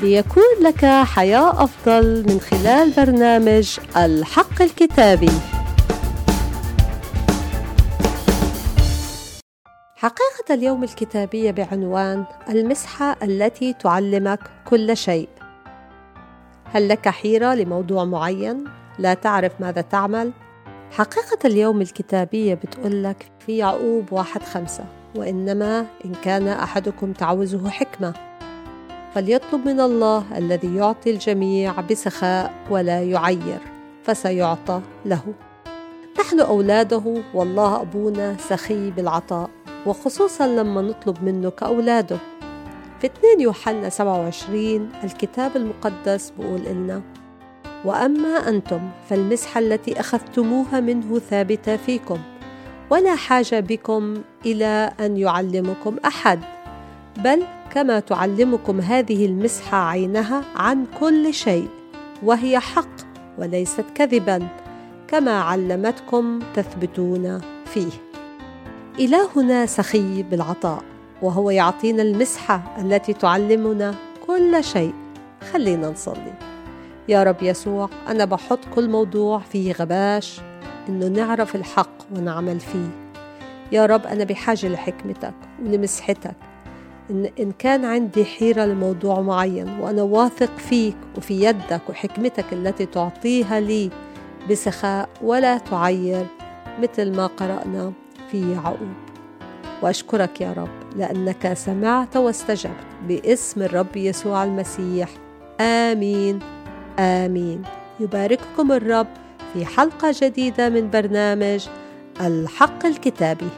ليكون لك حياة أفضل من خلال برنامج الحق الكتابي. حقيقة اليوم الكتابية بعنوان المسحة التي تعلمك كل شيء. هل لك حيرة لموضوع معين؟ لا تعرف ماذا تعمل؟ حقيقة اليوم الكتابية بتقول لك في يعقوب واحد خمسة وإنما إن كان أحدكم تعوزه حكمة فليطلب من الله الذي يعطي الجميع بسخاء ولا يعير فسيعطى له. نحن أولاده والله أبونا سخي بالعطاء وخصوصا لما نطلب منه كأولاده. في 2 يوحنا 27 الكتاب المقدس بيقول لنا وأما أنتم فالمسحه التي أخذتموها منه ثابتة فيكم ولا حاجة بكم إلى أن يعلمكم أحد. بل كما تعلمكم هذه المسحة عينها عن كل شيء وهي حق وليست كذبا كما علمتكم تثبتون فيه. إلهنا سخي بالعطاء وهو يعطينا المسحة التي تعلمنا كل شيء. خلينا نصلي. يا رب يسوع أنا بحط كل موضوع فيه غباش إنه نعرف الحق ونعمل فيه. يا رب أنا بحاجة لحكمتك ولمسحتك. إن, كان عندي حيرة لموضوع معين وأنا واثق فيك وفي يدك وحكمتك التي تعطيها لي بسخاء ولا تعير مثل ما قرأنا في يعقوب. وأشكرك يا رب لأنك سمعت واستجبت باسم الرب يسوع المسيح. آمين آمين. يبارككم الرب في حلقة جديدة من برنامج الحق الكتابي.